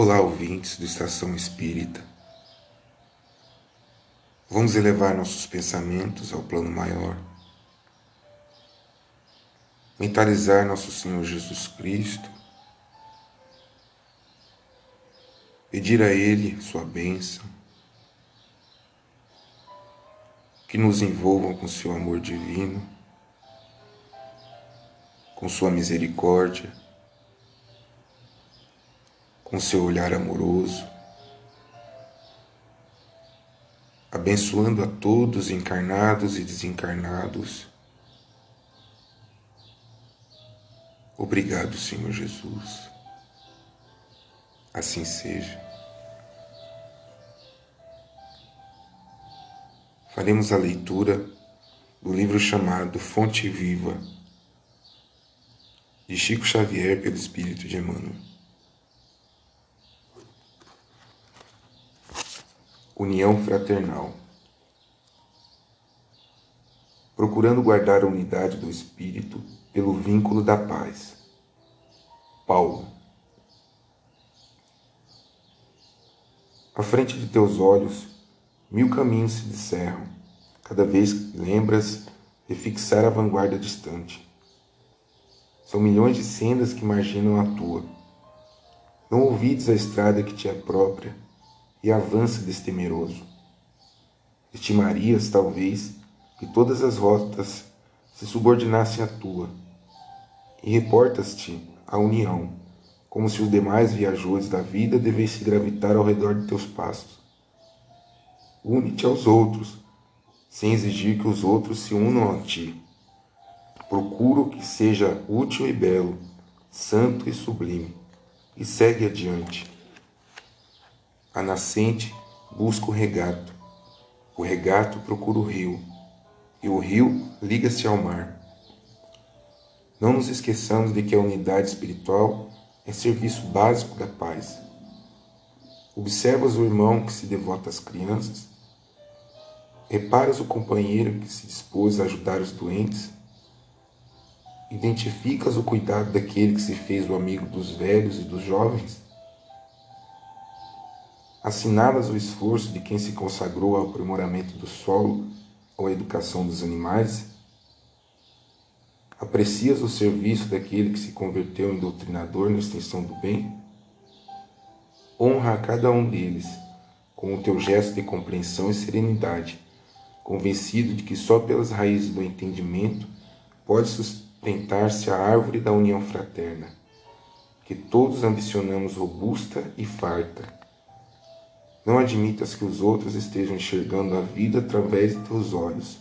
Olá, ouvintes do Estação Espírita. Vamos elevar nossos pensamentos ao plano maior. Mentalizar nosso Senhor Jesus Cristo. Pedir a Ele sua bênção. Que nos envolvam com seu amor divino, com sua misericórdia com seu olhar amoroso, abençoando a todos encarnados e desencarnados. Obrigado, Senhor Jesus. Assim seja. Faremos a leitura do livro chamado Fonte Viva, de Chico Xavier pelo Espírito de Emmanuel. União fraternal. Procurando guardar a unidade do espírito pelo vínculo da paz. Paulo. À frente de teus olhos, mil caminhos se descerram, cada vez que lembras de fixar a vanguarda distante. São milhões de sendas que marginam a tua. Não ouvides a estrada que te é própria, e avança destemeroso. Estimarias, talvez, que todas as rotas se subordinassem à tua, e reportas-te à união, como se os demais viajores da vida devessem gravitar ao redor de teus passos. Une-te aos outros, sem exigir que os outros se unam a ti. Procura que seja útil e belo, santo e sublime, e segue adiante a nascente busca o regato, o regato procura o rio, e o rio liga-se ao mar. Não nos esqueçamos de que a unidade espiritual é serviço básico da paz. Observas o irmão que se devota às crianças? Reparas o companheiro que se dispôs a ajudar os doentes? Identificas o cuidado daquele que se fez o amigo dos velhos e dos jovens? Assinalas o esforço de quem se consagrou ao aprimoramento do solo ou à educação dos animais? Aprecias o serviço daquele que se converteu em doutrinador na extensão do bem? Honra a cada um deles com o teu gesto de compreensão e serenidade, convencido de que só pelas raízes do entendimento pode sustentar-se a árvore da união fraterna, que todos ambicionamos robusta e farta não admitas que os outros estejam enxergando a vida através de teus olhos.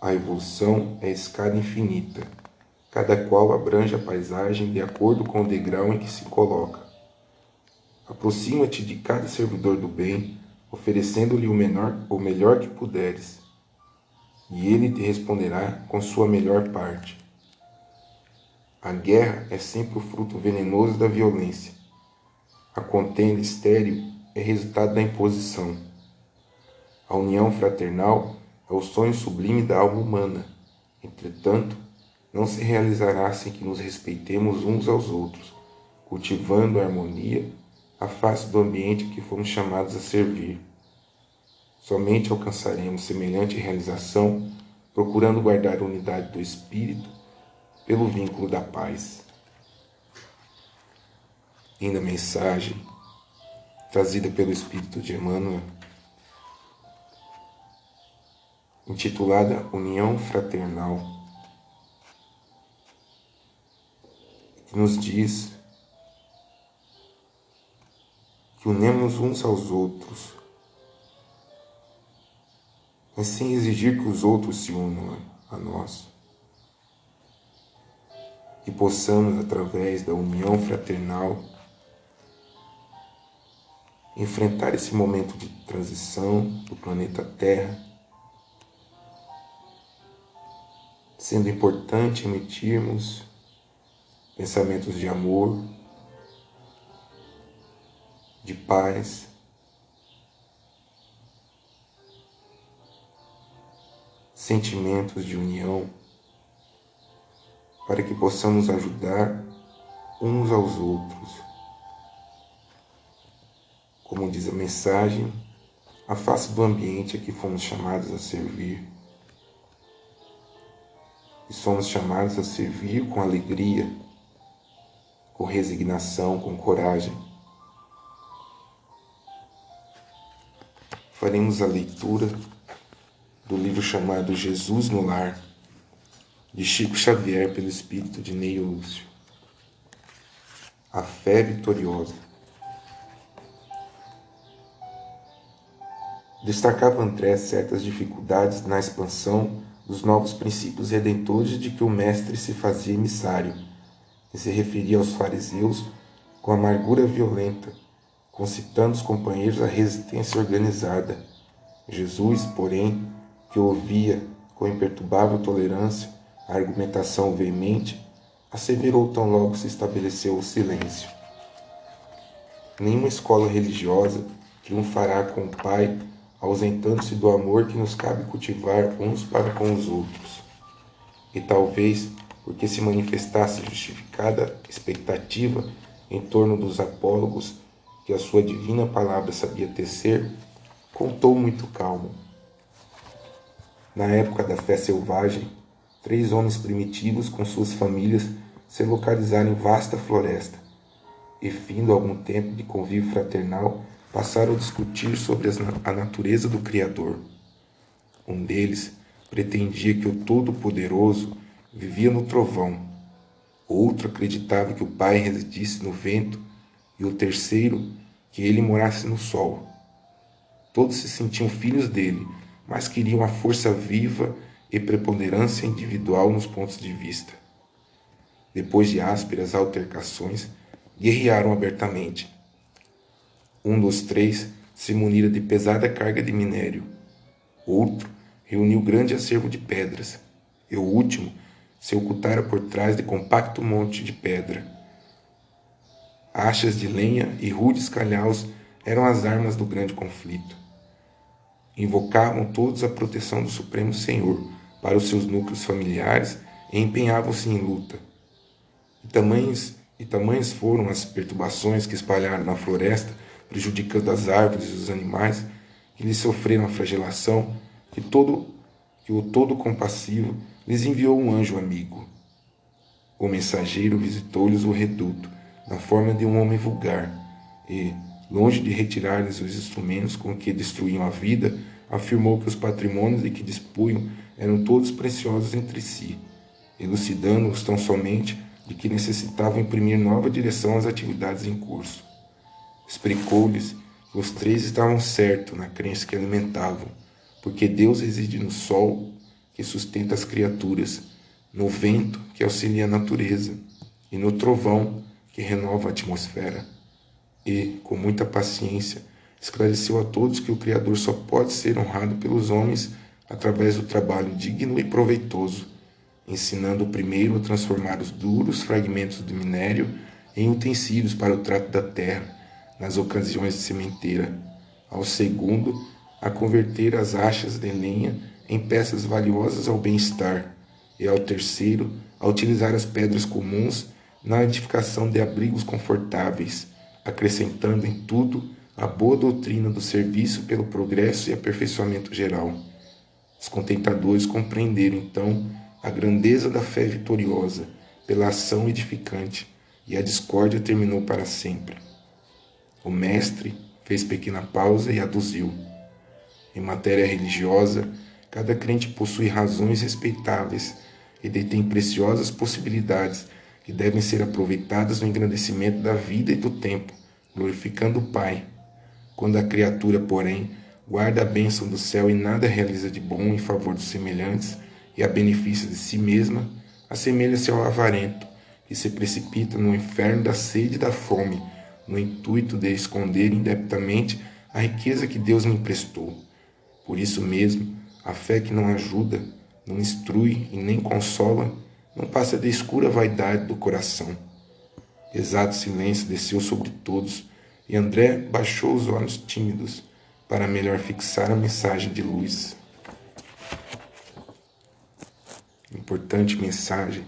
A evolução é escada infinita. Cada qual abrange a paisagem de acordo com o degrau em que se coloca. Aproxima-te de cada servidor do bem, oferecendo-lhe o, menor, o melhor que puderes, e ele te responderá com sua melhor parte. A guerra é sempre o fruto venenoso da violência. A contenda estéril é resultado da imposição. A união fraternal é o sonho sublime da alma humana. Entretanto, não se realizará sem que nos respeitemos uns aos outros, cultivando a harmonia à face do ambiente que fomos chamados a servir. Somente alcançaremos semelhante realização procurando guardar a unidade do espírito pelo vínculo da paz. Linda mensagem trazida pelo Espírito de Emmanuel, intitulada União Fraternal, que nos diz que unemos uns aos outros, mas sem exigir que os outros se unam a nós. E possamos, através da união fraternal, enfrentar esse momento de transição do planeta Terra, sendo importante emitirmos pensamentos de amor, de paz, sentimentos de união, para que possamos ajudar uns aos outros Como diz a mensagem, a face do ambiente a que fomos chamados a servir. E somos chamados a servir com alegria, com resignação, com coragem. Faremos a leitura do livro chamado Jesus no Lar, de Chico Xavier, pelo espírito de Neio Lúcio. A fé vitoriosa. Destacava André certas dificuldades na expansão dos novos princípios redentores de que o Mestre se fazia emissário, e se referia aos fariseus com amargura violenta, concitando os companheiros à resistência organizada. Jesus, porém, que ouvia com imperturbável tolerância a argumentação veemente, asseverou tão logo se estabeleceu o silêncio. Nenhuma escola religiosa triunfará com o Pai, ausentando-se do amor que nos cabe cultivar uns para com os outros. E talvez porque se manifestasse justificada expectativa em torno dos apólogos que a sua divina palavra sabia tecer, contou muito calmo na época da fé selvagem, três homens primitivos com suas famílias se localizaram em vasta floresta e, findo algum tempo de convívio fraternal, passaram a discutir sobre a natureza do Criador. Um deles pretendia que o Todo-Poderoso vivia no trovão, outro acreditava que o Pai residisse no vento e o terceiro que ele morasse no sol. Todos se sentiam filhos dele mas queriam a força viva e preponderância individual nos pontos de vista. Depois de ásperas altercações, guerrearam abertamente. Um dos três se munira de pesada carga de minério. Outro reuniu grande acervo de pedras. E o último se ocultara por trás de compacto monte de pedra. Achas de lenha e rudes calhaus eram as armas do grande conflito invocavam todos a proteção do Supremo Senhor para os seus núcleos familiares e empenhavam-se em luta. E tamanhos, e tamanhas foram as perturbações que espalharam na floresta, prejudicando as árvores e os animais, que lhes sofreram a flagelação, que, todo, que o todo compassivo lhes enviou um anjo amigo. O mensageiro visitou-lhes o reduto, na forma de um homem vulgar, e, longe de retirar-lhes os instrumentos com que destruíam a vida, afirmou que os patrimônios de que dispunham eram todos preciosos entre si, elucidando-os tão somente de que necessitavam imprimir nova direção às atividades em curso. Explicou-lhes os três estavam certos na crença que alimentavam, porque Deus reside no sol que sustenta as criaturas, no vento que auxilia a natureza e no trovão que renova a atmosfera. E, com muita paciência, esclareceu a todos que o Criador só pode ser honrado pelos homens através do trabalho digno e proveitoso, ensinando o primeiro a transformar os duros fragmentos de minério em utensílios para o trato da terra, nas ocasiões de sementeira, ao segundo a converter as achas de lenha em peças valiosas ao bem-estar, e ao terceiro a utilizar as pedras comuns na edificação de abrigos confortáveis acrescentando em tudo a boa doutrina do serviço pelo progresso e aperfeiçoamento geral. Os contentadores compreenderam então a grandeza da fé vitoriosa pela ação edificante e a discórdia terminou para sempre. O mestre fez pequena pausa e aduziu. Em matéria religiosa, cada crente possui razões respeitáveis e detém preciosas possibilidades que devem ser aproveitadas no engrandecimento da vida e do tempo, glorificando o Pai. Quando a criatura, porém, guarda a bênção do céu e nada realiza de bom em favor dos semelhantes e a benefício de si mesma, assemelha-se ao avarento, que se precipita no inferno da sede e da fome, no intuito de esconder indebitamente a riqueza que Deus lhe emprestou. Por isso mesmo, a fé que não ajuda, não instrui e nem consola, não passa de escura vaidade do coração. Exato silêncio desceu sobre todos e André baixou os olhos tímidos para melhor fixar a mensagem de luz. Importante mensagem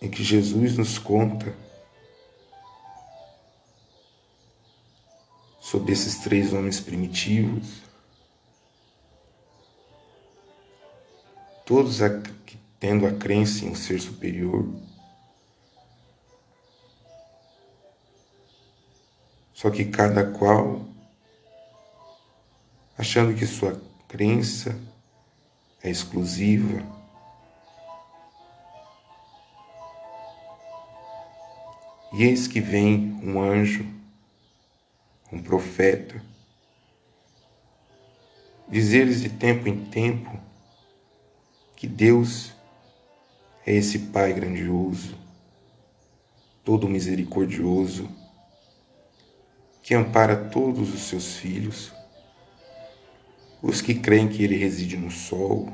em que Jesus nos conta sobre esses três homens primitivos, todos tendo a crença em um ser superior. Só que cada qual achando que sua crença é exclusiva. E eis que vem um anjo, um profeta, dizer-lhes de tempo em tempo que Deus é esse Pai grandioso, todo misericordioso, que ampara todos os seus filhos, os que creem que Ele reside no sol,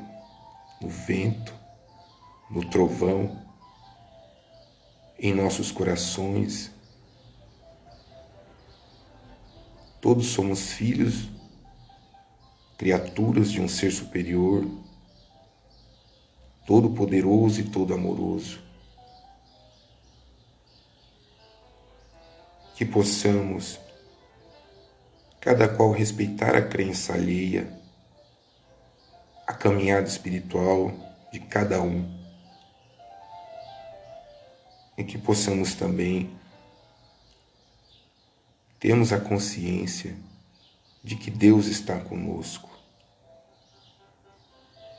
no vento, no trovão, em nossos corações. Todos somos filhos, criaturas de um ser superior, todo-poderoso e todo-amoroso. Que possamos cada qual respeitar a crença alheia, a caminhada espiritual de cada um, e que possamos também termos a consciência de que Deus está conosco,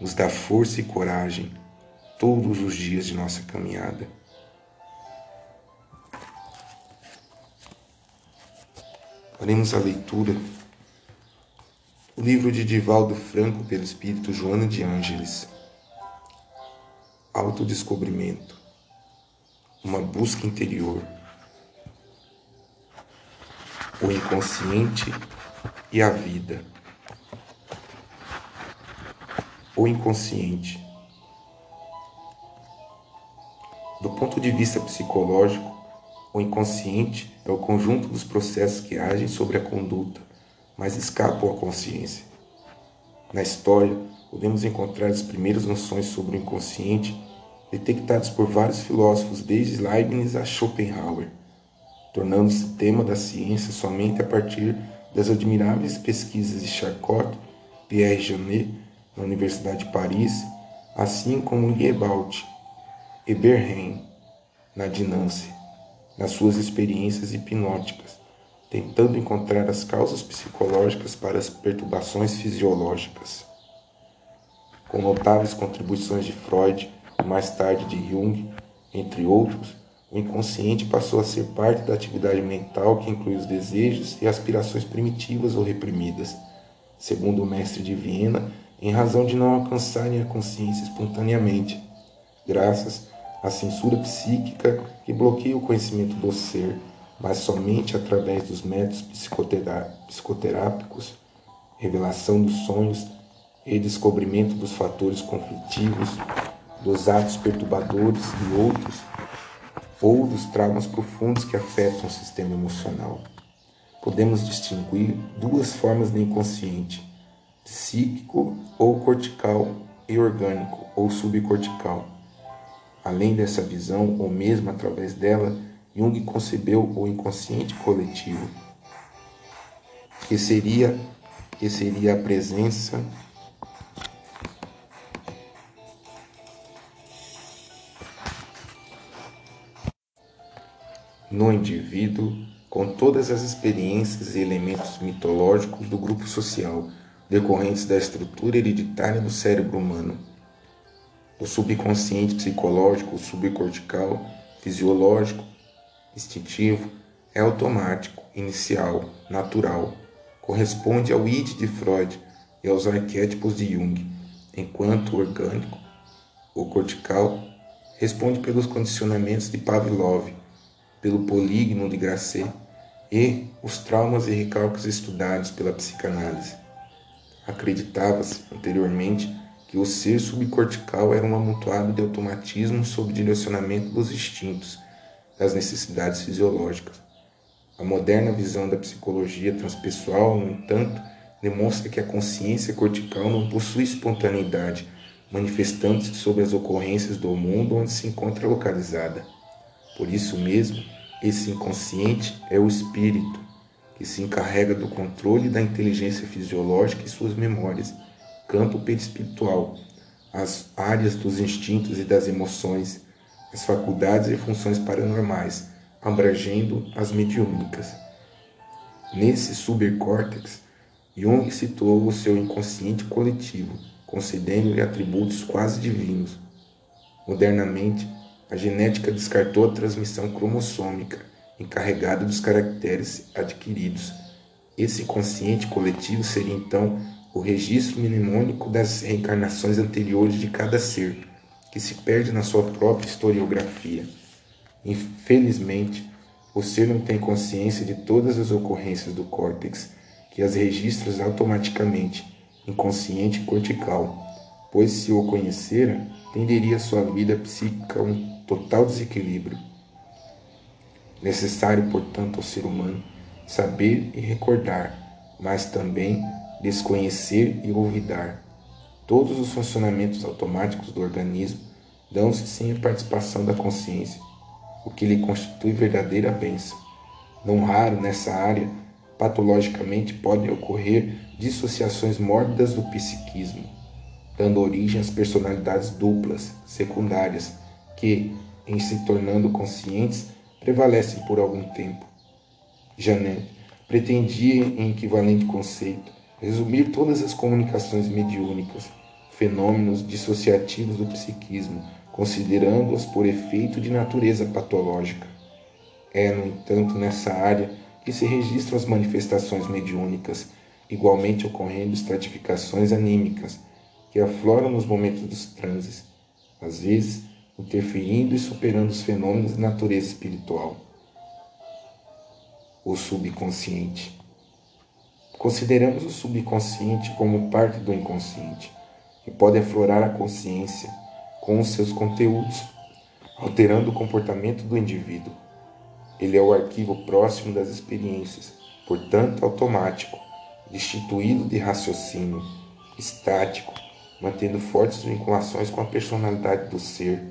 nos dá força e coragem todos os dias de nossa caminhada. Faremos a leitura do livro de Divaldo Franco pelo Espírito Joana de Ângeles. Autodescobrimento. Uma busca interior. O inconsciente e a vida. O inconsciente. Do ponto de vista psicológico, o inconsciente é o conjunto dos processos que agem sobre a conduta, mas escapam à consciência. Na história, podemos encontrar as primeiras noções sobre o inconsciente detectadas por vários filósofos desde Leibniz a Schopenhauer, tornando-se tema da ciência somente a partir das admiráveis pesquisas de Charcot, Pierre Janet, na Universidade de Paris, assim como Liebald e Berheim, na Dinância nas suas experiências hipnóticas, tentando encontrar as causas psicológicas para as perturbações fisiológicas. Com notáveis contribuições de Freud e mais tarde de Jung, entre outros, o inconsciente passou a ser parte da atividade mental que inclui os desejos e aspirações primitivas ou reprimidas, segundo o mestre de Viena, em razão de não alcançarem a consciência espontaneamente, graças a censura psíquica que bloqueia o conhecimento do ser, mas somente através dos métodos psicoterápicos, revelação dos sonhos e descobrimento dos fatores conflitivos, dos atos perturbadores e outros, ou dos traumas profundos que afetam o sistema emocional. Podemos distinguir duas formas de inconsciente: psíquico ou cortical e orgânico ou subcortical. Além dessa visão, ou mesmo através dela, Jung concebeu o inconsciente coletivo, que seria, que seria a presença no indivíduo com todas as experiências e elementos mitológicos do grupo social decorrentes da estrutura hereditária do cérebro humano. O subconsciente psicológico, subcortical, fisiológico, instintivo, é automático, inicial, natural, corresponde ao id de Freud e aos arquétipos de Jung, enquanto o orgânico, o cortical, responde pelos condicionamentos de Pavlov, pelo polígono de Grasset e os traumas e recalques estudados pela psicanálise. Acreditava-se anteriormente que o ser subcortical era um amontoado de automatismo sob direcionamento dos instintos, das necessidades fisiológicas. A moderna visão da psicologia transpessoal, no entanto, demonstra que a consciência cortical não possui espontaneidade, manifestando-se sobre as ocorrências do mundo onde se encontra localizada. Por isso mesmo, esse inconsciente é o espírito, que se encarrega do controle da inteligência fisiológica e suas memórias, campo perispiritual, as áreas dos instintos e das emoções, as faculdades e funções paranormais, abrangendo as mediúnicas. Nesse supercórtex, Jung situou o seu inconsciente coletivo, concedendo-lhe atributos quase divinos. Modernamente, a genética descartou a transmissão cromossômica, encarregada dos caracteres adquiridos. Esse consciente coletivo seria então o registro mnemônico das reencarnações anteriores de cada ser, que se perde na sua própria historiografia. Infelizmente, o ser não tem consciência de todas as ocorrências do córtex, que as registra automaticamente, inconsciente cortical, pois se o conhecera, tenderia sua vida psíquica um total desequilíbrio. Necessário, portanto, ao ser humano saber e recordar, mas também desconhecer e olvidar. Todos os funcionamentos automáticos do organismo dão-se sem a participação da consciência o que lhe constitui verdadeira bênção. Não raro nessa área, patologicamente podem ocorrer dissociações mórbidas do psiquismo, dando origem às personalidades duplas, secundárias, que, em se tornando conscientes, prevalecem por algum tempo. Janet pretendia, em equivalente conceito, resumir todas as comunicações mediúnicas, fenômenos dissociativos do psiquismo, considerando-as por efeito de natureza patológica. É, no entanto, nessa área que se registram as manifestações mediúnicas, igualmente ocorrendo estratificações anímicas que afloram nos momentos dos transes, às vezes interferindo e superando os fenômenos de natureza espiritual. O subconsciente. Consideramos o subconsciente como parte do inconsciente, que pode aflorar a consciência com os seus conteúdos, alterando o comportamento do indivíduo. Ele é o arquivo próximo das experiências, portanto automático, destituído de raciocínio, estático, mantendo fortes vinculações com a personalidade do ser.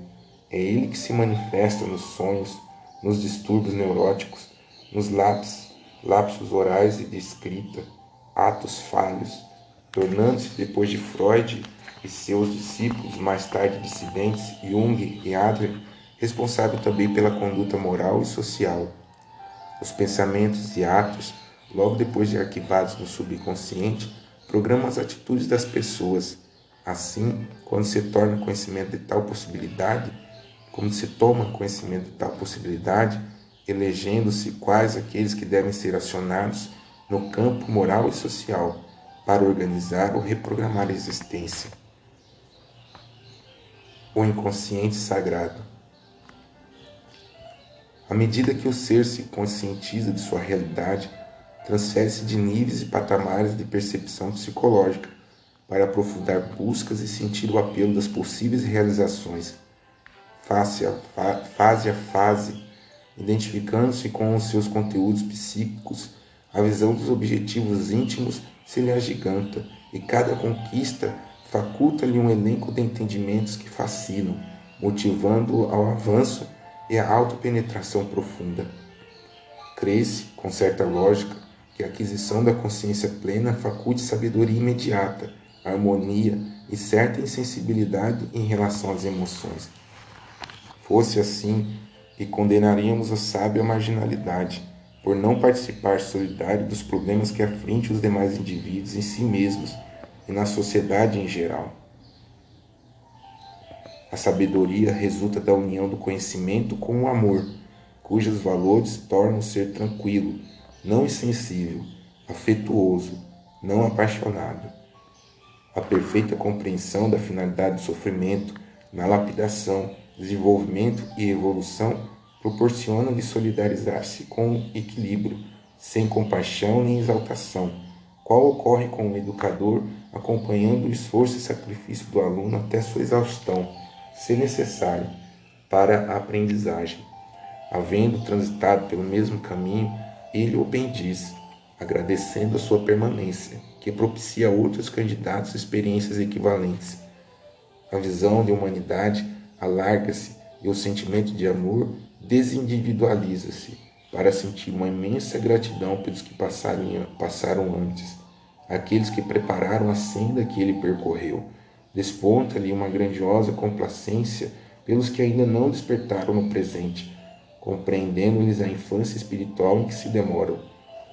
É ele que se manifesta nos sonhos, nos distúrbios neuróticos, nos lapsos, lapsos orais e de escrita, atos falhos, tornando-se, depois de Freud, e seus discípulos, mais tarde dissidentes, Jung e Adler, responsável também pela conduta moral e social. Os pensamentos e atos, logo depois de arquivados no subconsciente, programam as atitudes das pessoas. Assim, quando se torna conhecimento de tal possibilidade, como se toma conhecimento de tal possibilidade, elegendo-se quais aqueles que devem ser acionados no campo moral e social para organizar ou reprogramar a existência o inconsciente sagrado. À medida que o ser se conscientiza de sua realidade, transfere-se de níveis e patamares de percepção psicológica para aprofundar buscas e sentir o apelo das possíveis realizações, face a fa fase a fase, identificando-se com os seus conteúdos psíquicos, a visão dos objetivos íntimos se lhe agiganta e cada conquista faculta-lhe um elenco de entendimentos que fascinam, motivando-o ao avanço e à autopenetração profunda. Crê-se, com certa lógica, que a aquisição da consciência plena faculte sabedoria imediata, harmonia e certa insensibilidade em relação às emoções. Fosse assim, e condenaríamos o sábio à marginalidade, por não participar solidário dos problemas que afligem os demais indivíduos em si mesmos e na sociedade em geral. A sabedoria resulta da união do conhecimento com o amor, cujos valores tornam o ser tranquilo, não insensível, afetuoso, não apaixonado. A perfeita compreensão da finalidade do sofrimento na lapidação, desenvolvimento e evolução proporciona-lhe solidarizar-se com equilíbrio, sem compaixão nem exaltação, qual ocorre com o educador acompanhando o esforço e sacrifício do aluno até sua exaustão, se necessário, para a aprendizagem. Havendo transitado pelo mesmo caminho, ele o bendiz, agradecendo a sua permanência, que propicia a outros candidatos experiências equivalentes. A visão de humanidade alarga-se e o sentimento de amor desindividualiza-se, para sentir uma imensa gratidão pelos que passaram antes, aqueles que prepararam a senda que ele percorreu. Desponta-lhe uma grandiosa complacência pelos que ainda não despertaram no presente, compreendendo-lhes a infância espiritual em que se demoram.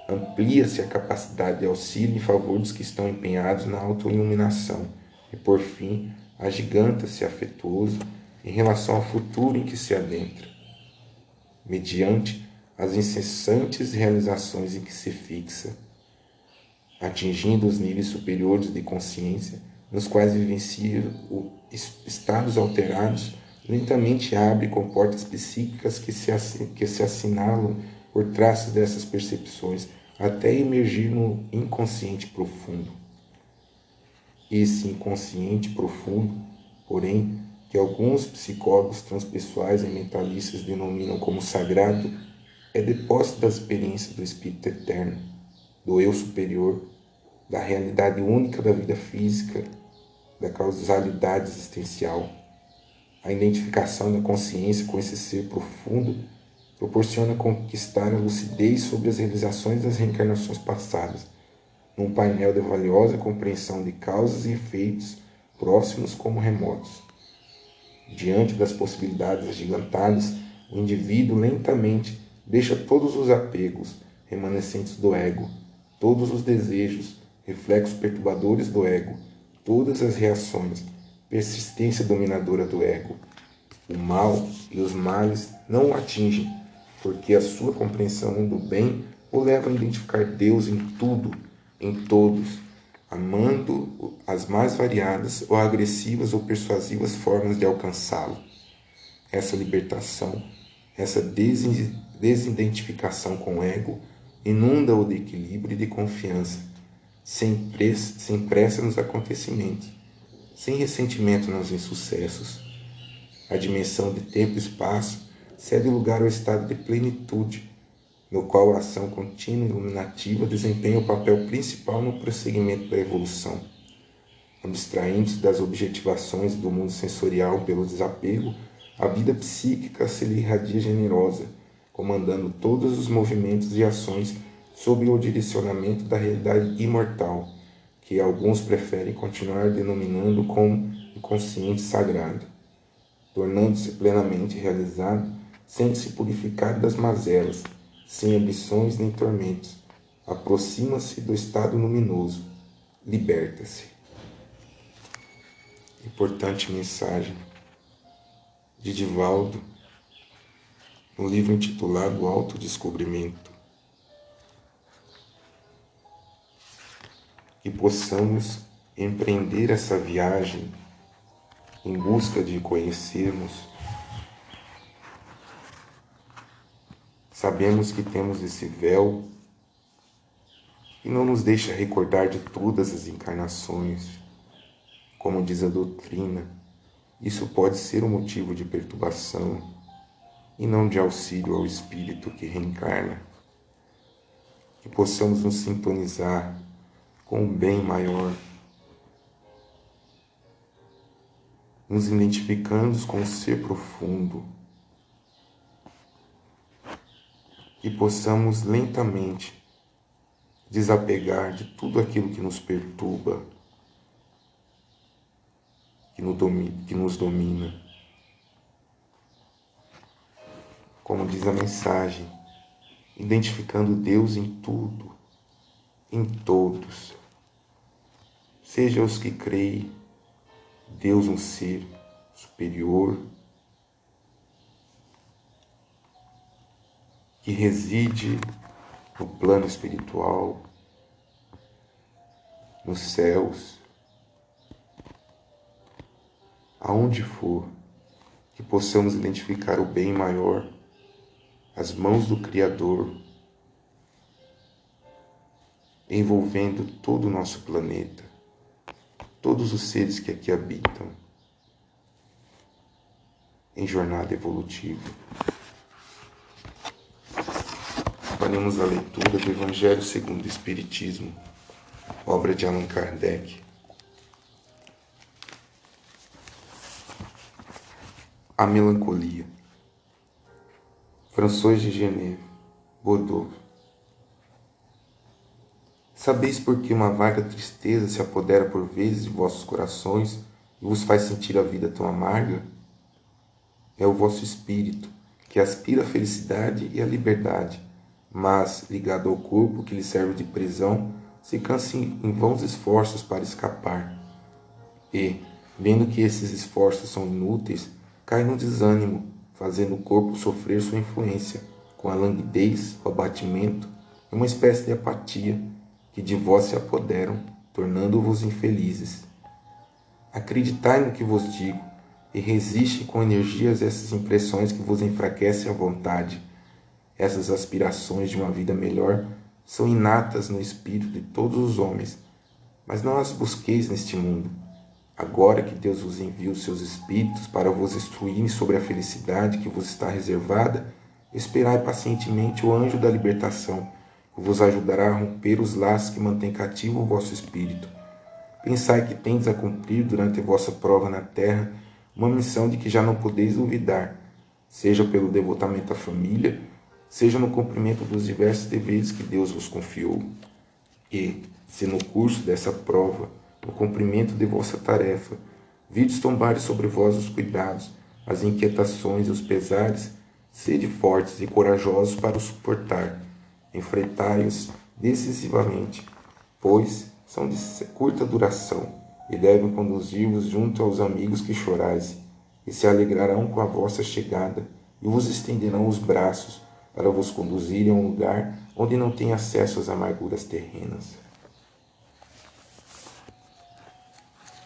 Amplia-se a capacidade de auxílio em favor dos que estão empenhados na autoiluminação e, por fim, agiganta-se afetuoso em relação ao futuro em que se adentra. Mediante as incessantes realizações em que se fixa, atingindo os níveis superiores de consciência, nos quais vivencia estados alterados, lentamente abre com portas psíquicas que se, que se assinalam por traços dessas percepções, até emergir no inconsciente profundo. Esse inconsciente profundo, porém, que alguns psicólogos transpessoais e mentalistas denominam como sagrado, é depósito das experiências do Espírito Eterno, do Eu Superior, da realidade única da vida física, da causalidade existencial. A identificação da consciência com esse ser profundo proporciona conquistar a lucidez sobre as realizações das reencarnações passadas, num painel de valiosa compreensão de causas e efeitos próximos como remotos. Diante das possibilidades agigantadas, o indivíduo lentamente deixa todos os apegos remanescentes do ego, todos os desejos, reflexos perturbadores do ego, todas as reações, persistência dominadora do ego. O mal e os males não o atingem, porque a sua compreensão do bem o leva a identificar Deus em tudo, em todos, amando as mais variadas ou agressivas ou persuasivas formas de alcançá-lo. Essa libertação, essa desidentificação com o ego, inunda-o de equilíbrio e de confiança, sem, pressa, sem pressa nos acontecimentos, sem ressentimento nos insucessos. A dimensão de tempo e espaço cede lugar ao estado de plenitude, no qual a ação contínua e iluminativa desempenha o papel principal no prosseguimento da evolução. Abstraindo-se das objetivações do mundo sensorial pelo desapego, a vida psíquica se lhe irradia generosa, comandando todos os movimentos e ações sob o direcionamento da realidade imortal, que alguns preferem continuar denominando como inconsciente sagrado. Tornando-se plenamente realizado, sente-se purificado das mazelas, sem ambições nem tormentos. Aproxima-se do estado luminoso, liberta-se. Importante mensagem de Divaldo, no livro intitulado Autodescobrimento. Que possamos empreender essa viagem em busca de conhecermos Sabemos que temos esse véu que não nos deixa recordar de todas as encarnações. Como diz a doutrina, isso pode ser um motivo de perturbação e não de auxílio ao espírito que reencarna. Que possamos nos sintonizar com o bem maior, nos identificando com o ser profundo e possamos lentamente desapegar de tudo aquilo que nos perturba, que nos domina. Como diz a mensagem, identificando Deus em tudo, em todos. Seja os que creem, Deus um ser superior, que reside no plano espiritual, nos céus, aonde for, que possamos identificar o bem maior, as mãos do Criador, envolvendo todo o nosso planeta, todos os seres que aqui habitam, em jornada evolutiva. Faremos a leitura do Evangelho segundo o Espiritismo, obra de Allan Kardec. A melancolia. François de Geneve, Godot. Sabeis por que uma vaga tristeza se apodera por vezes de vossos corações e vos faz sentir a vida tão amarga? É o vosso espírito, que aspira a felicidade e a liberdade, mas, ligado ao corpo que lhe serve de prisão, se cansa em vãos esforços para escapar. E, vendo que esses esforços são inúteis, cai no desânimo, fazendo o corpo sofrer sua influência, com a languidez, o abatimento e uma espécie de apatia que de vós se apoderam, tornando-vos infelizes. Acreditai no que vos digo e resiste com energias essas impressões que vos enfraquecem a vontade. Essas aspirações de uma vida melhor são inatas no espírito de todos os homens, mas não as busqueis neste mundo. Agora que Deus vos envia os seus espíritos para vos instruírem sobre a felicidade que vos está reservada, esperai pacientemente o anjo da libertação vos ajudará a romper os laços que mantêm cativo o vosso espírito. Pensai que tendes a cumprir durante a vossa prova na terra uma missão de que já não podeis duvidar, seja pelo devotamento à família, seja no cumprimento dos diversos deveres que Deus vos confiou. E, se no curso dessa prova, no cumprimento de vossa tarefa, vides tombar sobre vós os cuidados, as inquietações e os pesares, sede fortes e corajosos para o suportar enfrentai-os decisivamente, pois são de curta duração e devem conduzir-vos junto aos amigos que chorais, e se alegrarão com a vossa chegada e vos estenderão os braços para vos conduzirem a um lugar onde não tem acesso às amarguras terrenas.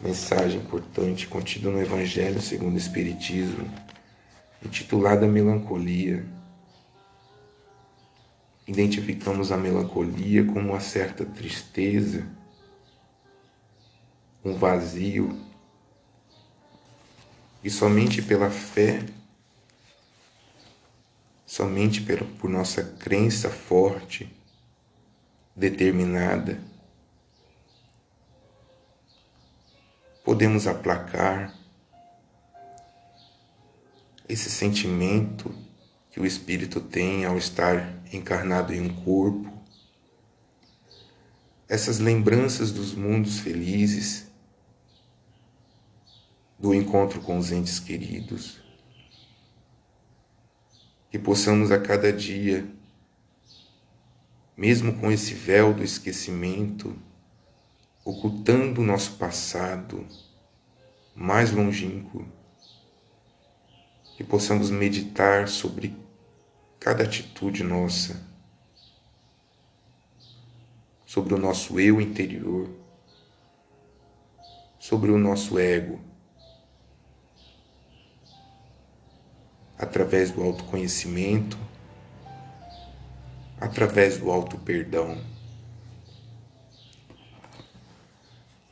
Mensagem importante contida no Evangelho segundo o Espiritismo, intitulada Melancolia identificamos a melancolia como uma certa tristeza, um vazio, e somente pela fé, somente por nossa crença forte, determinada, podemos aplacar esse sentimento que o espírito tem ao estar encarnado em um corpo, essas lembranças dos mundos felizes, do encontro com os entes queridos, que possamos a cada dia, mesmo com esse véu do esquecimento, ocultando o nosso passado mais longínquo, que possamos meditar sobre cada atitude nossa, sobre o nosso eu interior, sobre o nosso ego, através do autoconhecimento, através do auto-perdão.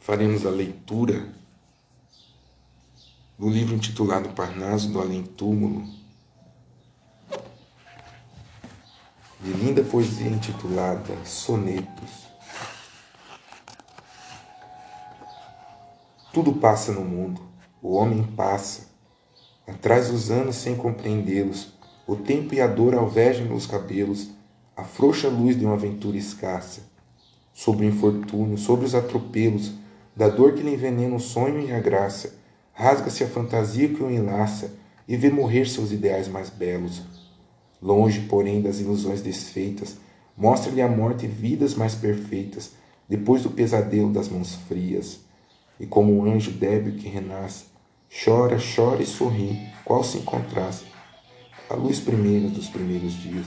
Faremos a leitura do livro intitulado Parnaso do Além Túmulo, de linda poesia intitulada Sonetos. Tudo passa no mundo, o homem passa, atrás dos anos sem compreendê-los, o tempo e a dor alvejam meus cabelos, a frouxa luz de uma aventura escassa, sobre o infortúnio, sobre os atropelos, da dor que lhe envenena o sonho e a graça, rasga-se a fantasia que o enlaça e vê morrer seus ideais mais belos. Longe, porém, das ilusões desfeitas, mostra-lhe a morte vidas mais perfeitas, depois do pesadelo das mãos frias. E como um anjo débil que renasce, chora, chora e sorri, qual se encontrasse a luz primeira dos primeiros dias.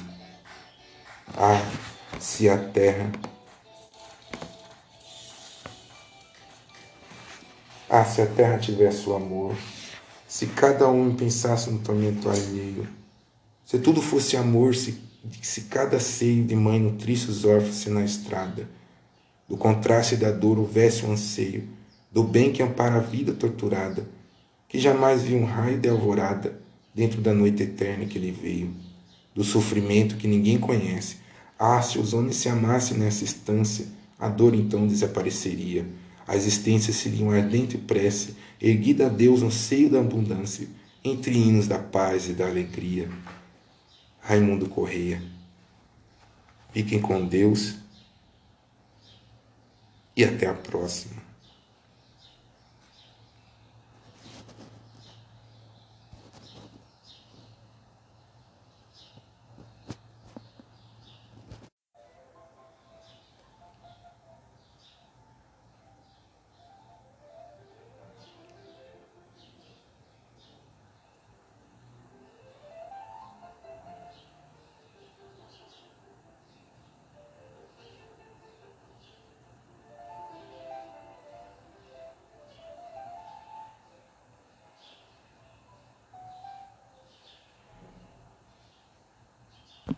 Ah, se a terra Ah, se a terra tivesse o amor, se cada um pensasse no tormento alheio, se tudo fosse amor, se, se cada seio de mãe nutrisse os órfãos na estrada, do contraste da dor houvesse um anseio, do bem que ampara a vida torturada, que jamais viu um raio de alvorada dentro da noite eterna que lhe veio, do sofrimento que ninguém conhece. Ah, se os homens se amassem nessa instância, a dor então desapareceria a existência seria uma ardente prece, erguida a Deus no seio da abundância, entre hinos da paz e da alegria. Raimundo Correia. Fiquem com Deus e até a próxima.